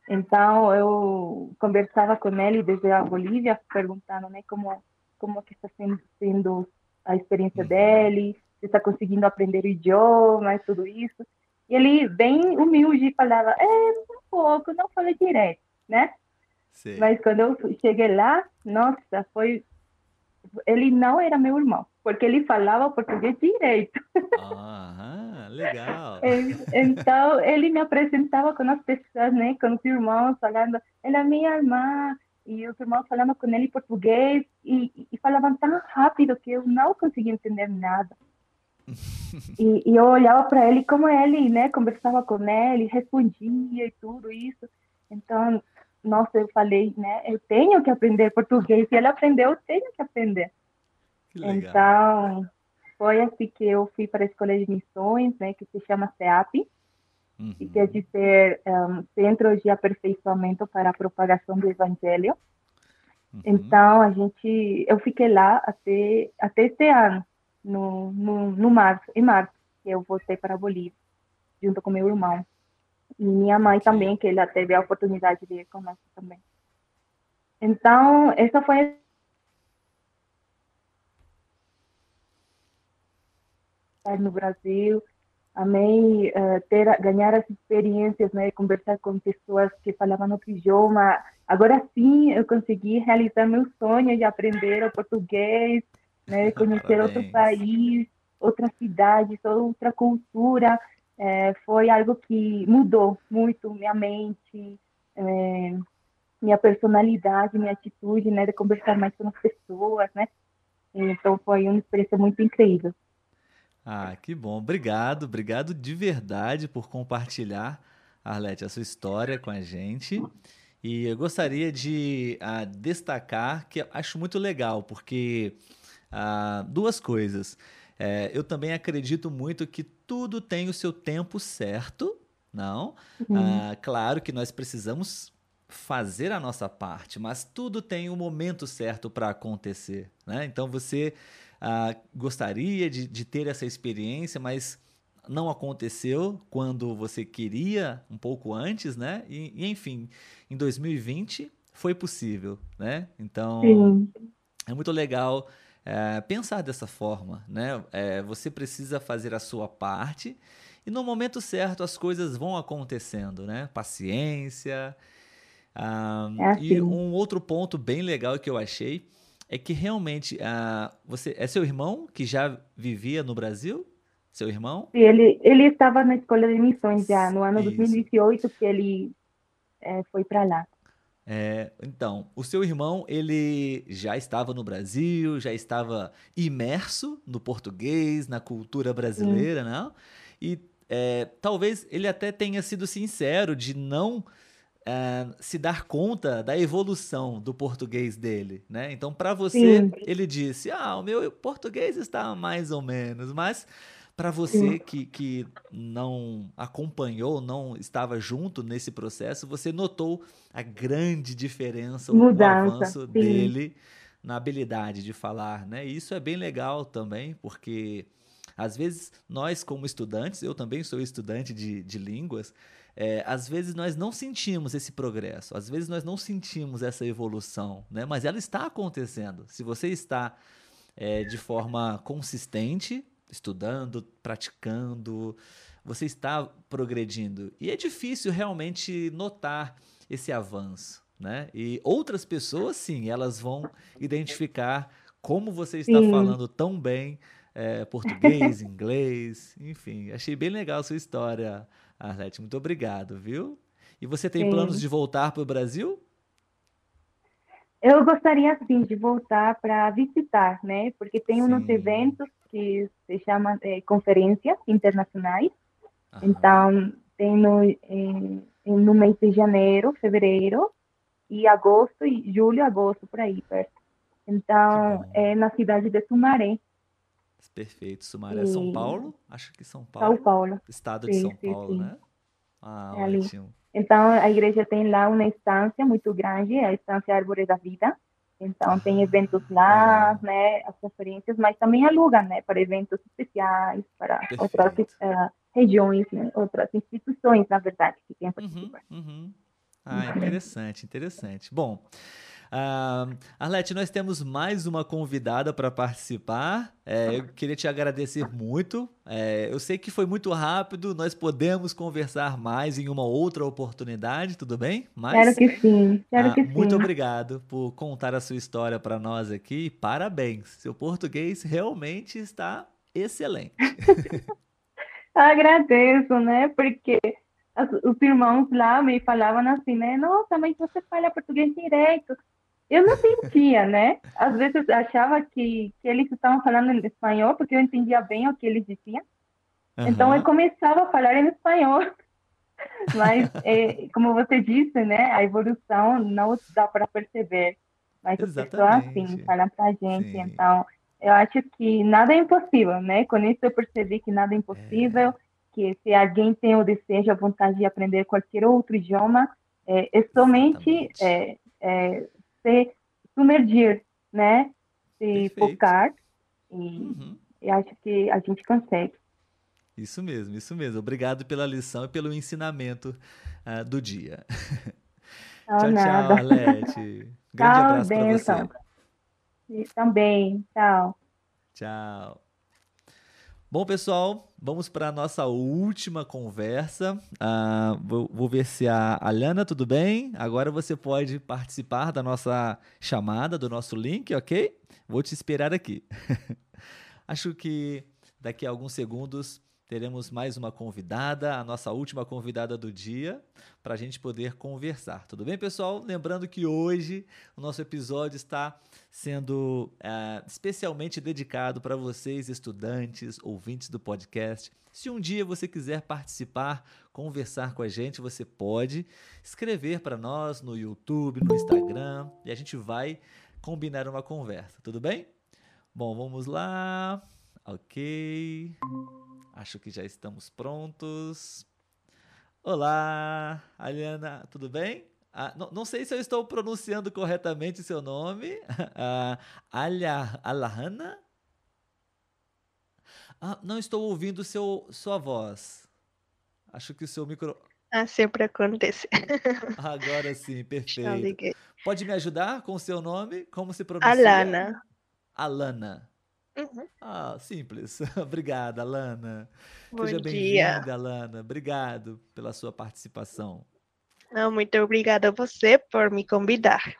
Então eu conversava com ele desde a Bolívia, perguntando, né, como como que está sendo, a experiência uhum. dele, se está conseguindo aprender o idioma e tudo isso. E ele bem humilde falava, é um pouco, não fala direto, né? Mas quando eu cheguei lá, nossa, foi ele não era meu irmão, porque ele falava português direito. Ah, legal. então, ele me apresentava com as pessoas, né, com os irmãos, falando, ela é minha irmã, e os irmãos falando com ele em português, e, e falavam tão rápido que eu não conseguia entender nada. e, e, eu olhava para ele como ele, né, conversava com ele, respondia e tudo isso. Então, nossa, eu falei, né, eu tenho que aprender português. Se ele aprendeu, eu tenho que aprender. Que então, foi assim que eu fui para a Escola de Missões, né, que se chama CEAP, uhum. e quer dizer um, Centro de Aperfeiçoamento para a Propagação do Evangelho. Uhum. Então, a gente, eu fiquei lá até, até este ano, no, no, no março, em março, que eu voltei para a Bolívia, junto com meu irmão. E minha mãe também, que ela teve a oportunidade de ir conosco também. Então, essa foi no Brasil, amei uh, ter ganhar as experiências, né, conversar com pessoas que falavam outro idioma. Agora sim, eu consegui realizar meu sonho de aprender o português, né, conhecer Parabéns. outro país, outra cidade, outra cultura é, foi algo que mudou muito minha mente, é, minha personalidade, minha atitude, né, de conversar mais com as pessoas, né. Então foi uma experiência muito incrível. Ah, que bom. Obrigado, obrigado de verdade por compartilhar, Arlete, a sua história com a gente. E eu gostaria de ah, destacar que acho muito legal, porque ah, duas coisas. É, eu também acredito muito que tudo tem o seu tempo certo, não? Uhum. Ah, claro que nós precisamos fazer a nossa parte, mas tudo tem o um momento certo para acontecer, né? Então você ah, gostaria de, de ter essa experiência, mas não aconteceu quando você queria, um pouco antes, né? E, e enfim, em 2020 foi possível, né? Então Sim. é muito legal é, pensar dessa forma, né? É, você precisa fazer a sua parte e no momento certo as coisas vão acontecendo, né? Paciência. Ah, é assim. E um outro ponto bem legal que eu achei é que realmente ah, você é seu irmão que já vivia no Brasil? Seu irmão? Ele ele estava na escola de missões já no ano Isso. 2018 que ele é, foi para lá. É, então, o seu irmão, ele já estava no Brasil, já estava imerso no português, na cultura brasileira, Sim. né? E é, talvez ele até tenha sido sincero de não é, se dar conta da evolução do português dele, né? Então, para você, Sim. ele disse: Ah, o meu português está mais ou menos, mas para você que, que não acompanhou, não estava junto nesse processo, você notou a grande diferença, Mudança, o avanço sim. dele na habilidade de falar, né? E isso é bem legal também, porque às vezes nós, como estudantes, eu também sou estudante de, de línguas, é, às vezes nós não sentimos esse progresso, às vezes nós não sentimos essa evolução, né? Mas ela está acontecendo. Se você está é, de forma consistente, estudando, praticando, você está progredindo. E é difícil realmente notar esse avanço, né? E outras pessoas, sim, elas vão identificar como você está sim. falando tão bem é, português, inglês, enfim. Achei bem legal a sua história, Arlete. Muito obrigado, viu? E você tem sim. planos de voltar para o Brasil? Eu gostaria, sim, de voltar para visitar, né? Porque tem uns Sim. eventos que se chamam eh, conferências internacionais. Aham. Então, tem no, em- no mês de janeiro, fevereiro, e agosto, e julho, agosto, por aí perto. Então, é na cidade de Sumaré, Perfeito. Sumaré, São E- Paulo? Acho que São São Paulo. Paulo. Estado de Sim, São sim, Paulo, sim. né? Ah, É ali. Então, a igreja tem lá uma estância muito grande, a estância Árvore da Vida. Então, tem Ah, eventos lá, né, as conferências, mas também aluga, né, para eventos especiais, para outras Perfeito. eh, regiões, né, outras instituições, na verdade, que querem Uhum, participar. uhum. Ah, Uhum. interessante, interessante. Bom, ah, Arlete, nós temos mais uma convidada para participar. É, eu queria te agradecer muito. É, eu sei que foi muito rápido, nós podemos conversar mais em uma outra oportunidade, tudo bem? Mas Quero que sim, quero ah, que muito sim. obrigado por contar a sua história para nós aqui. Parabéns, seu português realmente está excelente. Agradeço, né, porque os irmãos lá me falavam assim, né, nossa, mas você fala português direito. Eu não sentia, né? Às vezes eu achava que, que eles estavam falando em espanhol, porque eu entendia bem o que eles diziam. Então eu começava a falar em espanhol. Mas, é, como você disse, né, a evolução não dá para perceber. Mas as pessoas, sim, Exatamente. falam para a gente. Sim. Então, eu acho que nada é impossível, né? Com isso eu percebi que nada é impossível, que se alguém tem o desejo, a vontade de aprender qualquer outro idioma, é, é somente Se sumergir, né? Se Perfeito. focar. E Uhum. eu acho que a gente consegue. Isso mesmo, isso mesmo. Obrigado pela lição e pelo ensinamento ah, do dia. Não, Tchau, tchau, nada. Arlete. Grande Tchau, abraço para você. E também, tchau. Tchau. Bom, pessoal, vamos para a nossa última conversa. Ah, vou, vou ver se a Alana, tudo bem? Agora você pode participar da nossa chamada, do nosso link, ok? Vou te esperar aqui. Acho que daqui a alguns segundos teremos mais uma convidada, a nossa última convidada do dia, para a gente poder conversar. Tudo bem, pessoal? Lembrando que hoje o nosso episódio está sendo eh, especialmente dedicado para vocês, estudantes, ouvintes do podcast. Se um dia você quiser participar, conversar com a gente, você pode escrever para nós no YouTube, no Instagram, e a gente vai combinar uma conversa, tudo bem? Bom, vamos lá. Ok. Acho que já estamos prontos. Olá, Aliana, tudo bem? Ah, não, não sei se eu estou pronunciando corretamente seu nome. Ah, Alia, Alahana? Ah, não estou ouvindo seu, sua voz. Acho que o seu micro. Ah, sempre acontece. Agora sim, perfeito. Pode me ajudar com o seu nome? Como se pronuncia? Alana. Alana. Uhum. Ah, simples. Obrigada, Alana. Bom Seja bem-vinda, Alana. Obrigado pela sua participação. Não, muito obrigada a você por me convidar.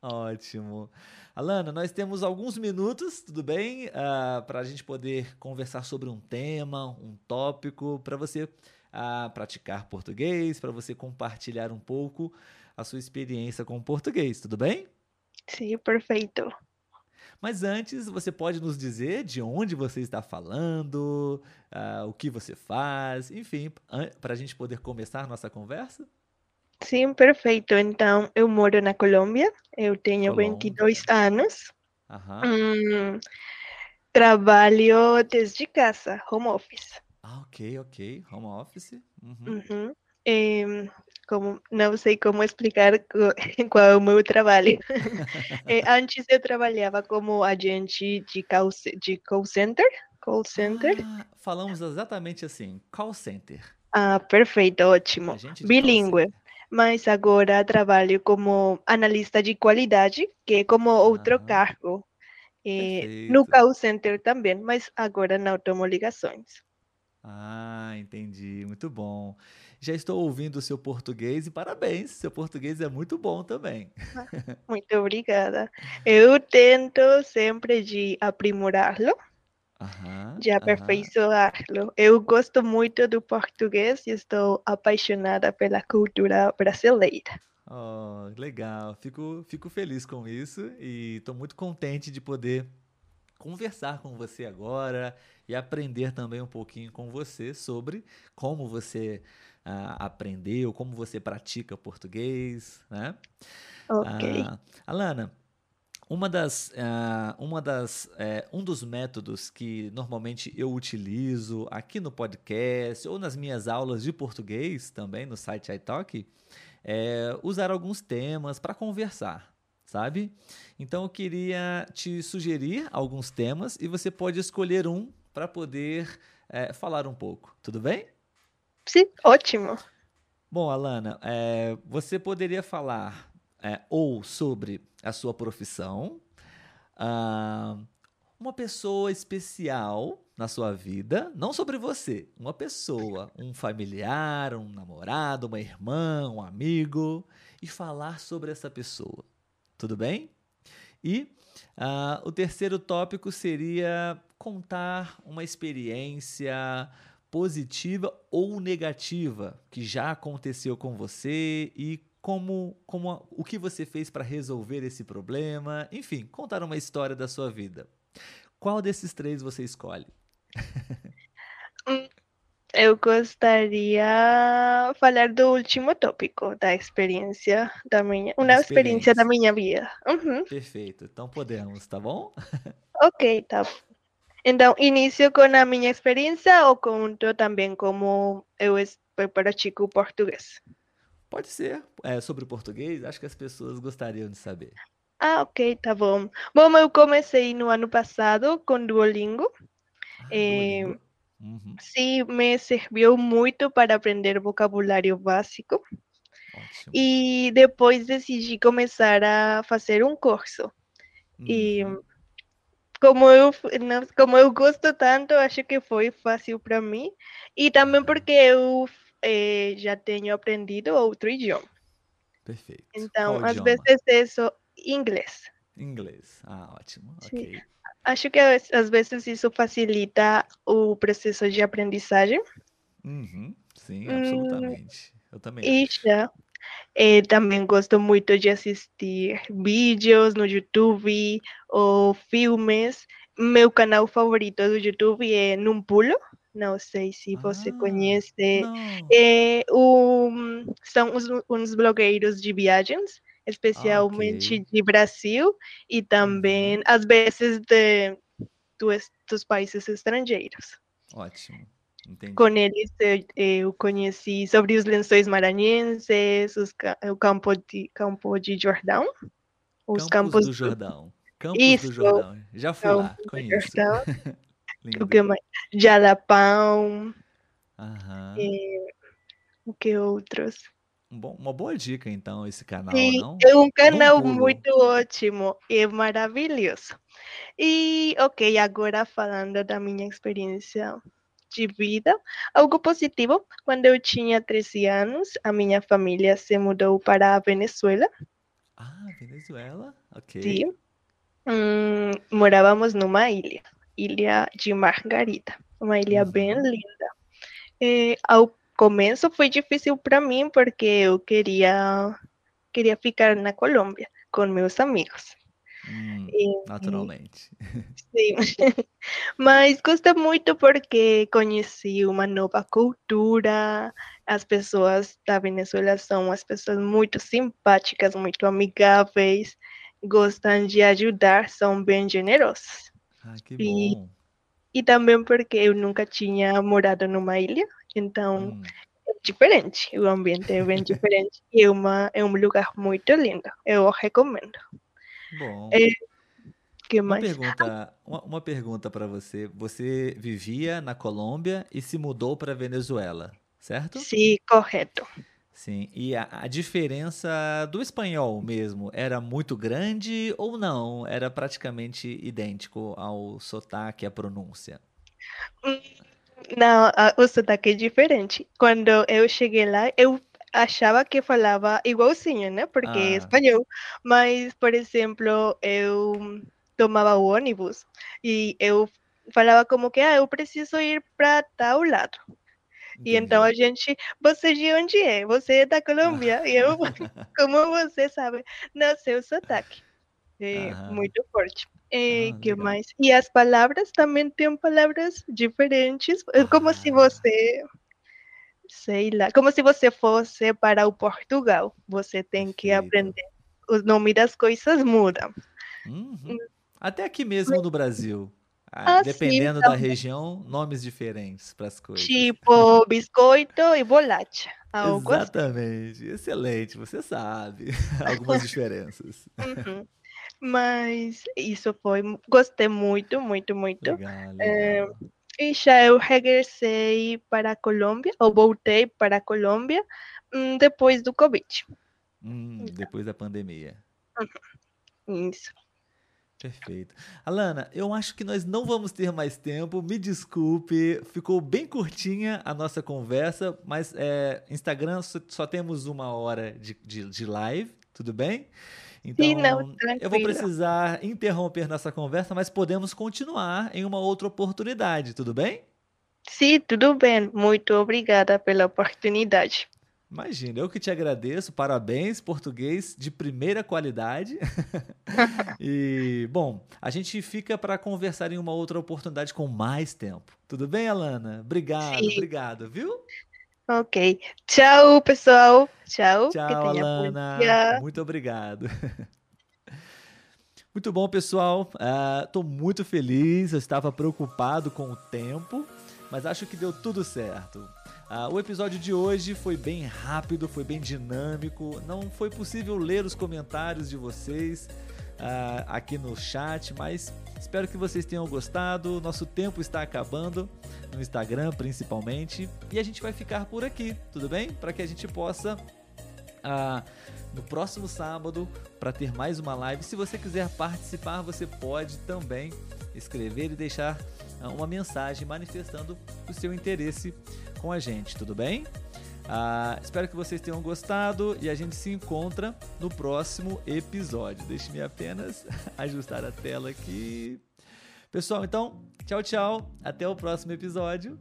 Ótimo. Alana, nós temos alguns minutos, tudo bem? para a gente poder conversar sobre um tema, um tópico, para você ah, praticar português, para você compartilhar um pouco a sua experiência com o português, tudo bem? Sim, perfeito. Mas antes, você pode nos dizer de onde você está falando, ah, o que você faz, enfim, para a gente poder começar nossa conversa? Sim, perfeito. Então, eu moro na Colômbia, eu tenho Colômbia. 22 anos. Hum, trabalho desde casa, home office. Ah, ok, ok. Home office. Uhum. Uhum. Como, não sei como explicar qual é o meu trabalho. Eh, antes eu trabalhava como agente de call, de call center, call center. Ah, falamos exatamente assim, call center. Ah, perfeito, ótimo. Bilíngue. Mas agora trabalho como analista de qualidade, que é como outro Aham. cargo. Eh, no call center também, mas agora não tomo ligações. Ah, entendi. Muito bom. Já estou ouvindo o seu português e parabéns, seu português é muito bom também. Muito obrigada. Eu tento sempre de aprimorá-lo, Aham, de aperfeiçoá-lo. Eu gosto muito do português e estou apaixonada pela cultura brasileira. Oh, legal. Fico, fico feliz com isso e estou muito contente de poder conversar com você agora e aprender também um pouquinho com você sobre como você uh, aprendeu, como você pratica português, né? Ok. Uh, Alana, uma das, uh, uma das, uh, um dos métodos que normalmente eu utilizo aqui no podcast ou nas minhas aulas de português também no site iTalk é usar alguns temas para conversar, sabe? Então eu queria te sugerir alguns temas e você pode escolher um para poder é, falar um pouco, tudo bem? Sim, ótimo. Bom, Alana, é, você poderia falar é, ou sobre a sua profissão, uh, uma pessoa especial na sua vida, não sobre você, uma pessoa, um familiar, um namorado, uma irmã, um amigo, e falar sobre essa pessoa. Tudo bem? E uh, o terceiro tópico seria contar uma experiência positiva ou negativa que já aconteceu com você e como, como o que você fez para resolver esse problema, enfim, contar uma história da sua vida. Qual desses três você escolhe? Eu gostaria de falar do último tópico, da experiência da minha, uma experiência, experiência da minha vida. Uhum. Perfeito, então podemos, tá bom? ok, tá. Então, inicio com a minha experiência ou conto também como eu pratico português? Pode ser. É, sobre o português, acho que as pessoas gostariam de saber. Ah, ok, tá bom. Bom, eu comecei no ano passado com Duolingo. Ah, Duolingo. Uhum. Sim, me serviu muito para aprender vocabulário básico. Ótimo. E depois decidi começar a fazer um curso. Uhum. E como eu, como eu gosto tanto, acho que foi fácil para mim. E também porque eu eh, já tenho aprendido outro idioma. Perfeito. Então, Qual às idioma? vezes só inglês. Inglês. Ah, ótimo. Sim. Ok. Acho que às vezes isso facilita o processo de aprendizagem. Uhum. Sim, Hum, absolutamente. Eu também E acho. já, eh, também gosto muito de assistir vídeos no YouTube ou filmes. Meu canal favorito do YouTube é Num Pulo. Não sei se você Ah, conhece. É, um, são uns, uns blogueiros de viagens, especialmente ok. de Brasil e também, às vezes, de, dos, dos países estrangeiros. Ótimo. Entendi. Com eles, eu, eu conheci sobre os lençóis maranhenses, os, o campo de, campo de Jordão, os Campos campos do. Jordão. Campos Isso, do Jordão. Já fui lá, conheço. O que mais? Jalapão, Aham. e, o que outros? Um bom- uma boa dica, então, esse canal, Sim, não? é um canal muito ótimo, é maravilhoso. E, ok, agora falando da minha experiência de vida, algo positivo, quando eu tinha 13 anos, a minha família se mudou para a Venezuela, Ah, Venezuela? Ok. sim. Hum, morávamos numa ilha, Ilha de Margarita, uma ilha bem Uhum. linda. Eh, ao começo foi difícil para mim porque eu queria queria ficar na Colômbia com meus amigos. Hum, E, naturalmente. sim. Mas gostei muito porque conheci uma nova cultura. As pessoas da Venezuela são as pessoas muito simpáticas, muito amigáveis, gostam de ajudar, são bem generosas. Ah, que E, bom. e também porque eu nunca tinha morado numa ilha, então Hum, é diferente, o ambiente é bem diferente e é, uma, é um lugar muito lindo, eu recomendo. bom. É, que Uma mais? pergunta, uma, uma pergunta para você. Você vivia na Colômbia e se mudou para Venezuela, certo? Sim, correto. Sim. E a, a diferença do espanhol mesmo era muito grande ou não? Era praticamente idêntico ao sotaque, à pronúncia? Não, a- o sotaque é diferente. Quando eu cheguei lá, eu achava que falava igualzinho, né? Porque é Ah, espanhol. Mas, por exemplo, eu tomava o ônibus e eu falava como que, ah, eu preciso ir para tal lado. E então a gente, você de onde é? Você é da Colômbia. E eu, como você sabe, não sei o sotaque. Aham. muito forte. E Ah, que legal. mais? E as palavras também têm palavras diferentes. É como se Ah. você, sei lá, como se você fosse para o Portugal. Você tem que Perfeito. aprender. O nome das coisas muda. Uhum. Até aqui mesmo no Brasil. Ah, Ah, dependendo da região, nomes diferentes para as coisas. Tipo biscoito e bolacha. Algo assim. Exatamente. Excelente, você sabe algumas diferenças. Uhum. Mas isso foi, gostei muito, muito, muito. Legal, legal. E já eu regressei para a Colômbia, ou voltei para a Colômbia hum, depois do Covid. Hum, depois da pandemia. Isso. Perfeito. Alana, eu acho que nós não vamos ter mais tempo. Me desculpe, ficou bem curtinha a nossa conversa, mas é, Instagram só, só temos uma hora de, de, de live, tudo bem? Então, Sim, não, eu vou precisar interromper nossa conversa, mas podemos continuar em uma outra oportunidade, tudo bem? Sim, tudo bem. Muito obrigada pela oportunidade. Imagina, eu que te agradeço, parabéns, português de primeira qualidade. e, bom, a gente fica para conversar em uma outra oportunidade com mais tempo. Tudo bem, Alana? Obrigado, Sim. obrigado, viu? Ok. Tchau, pessoal. Tchau. que Tchau, Alana. dia. Muito obrigado. Muito bom, pessoal. Estou muito feliz. Eu estava preocupado com o tempo, mas acho que deu tudo certo. Ah, o episódio de hoje foi bem rápido, foi bem dinâmico. Não foi possível ler os comentários de vocês ah, aqui no chat, mas espero que vocês tenham gostado. Nosso tempo está acabando no Instagram, principalmente, e a gente vai ficar por aqui, tudo bem? Para que a gente possa ah, no próximo sábado para ter mais uma live. Se você quiser participar, você pode também escrever e deixar ah, uma mensagem manifestando o seu interesse com a gente, tudo bem? Ah, espero que vocês tenham gostado e a gente se encontra no próximo episódio. Deixe-me apenas ajustar a tela aqui. Pessoal, então, tchau, tchau. Até o próximo episódio.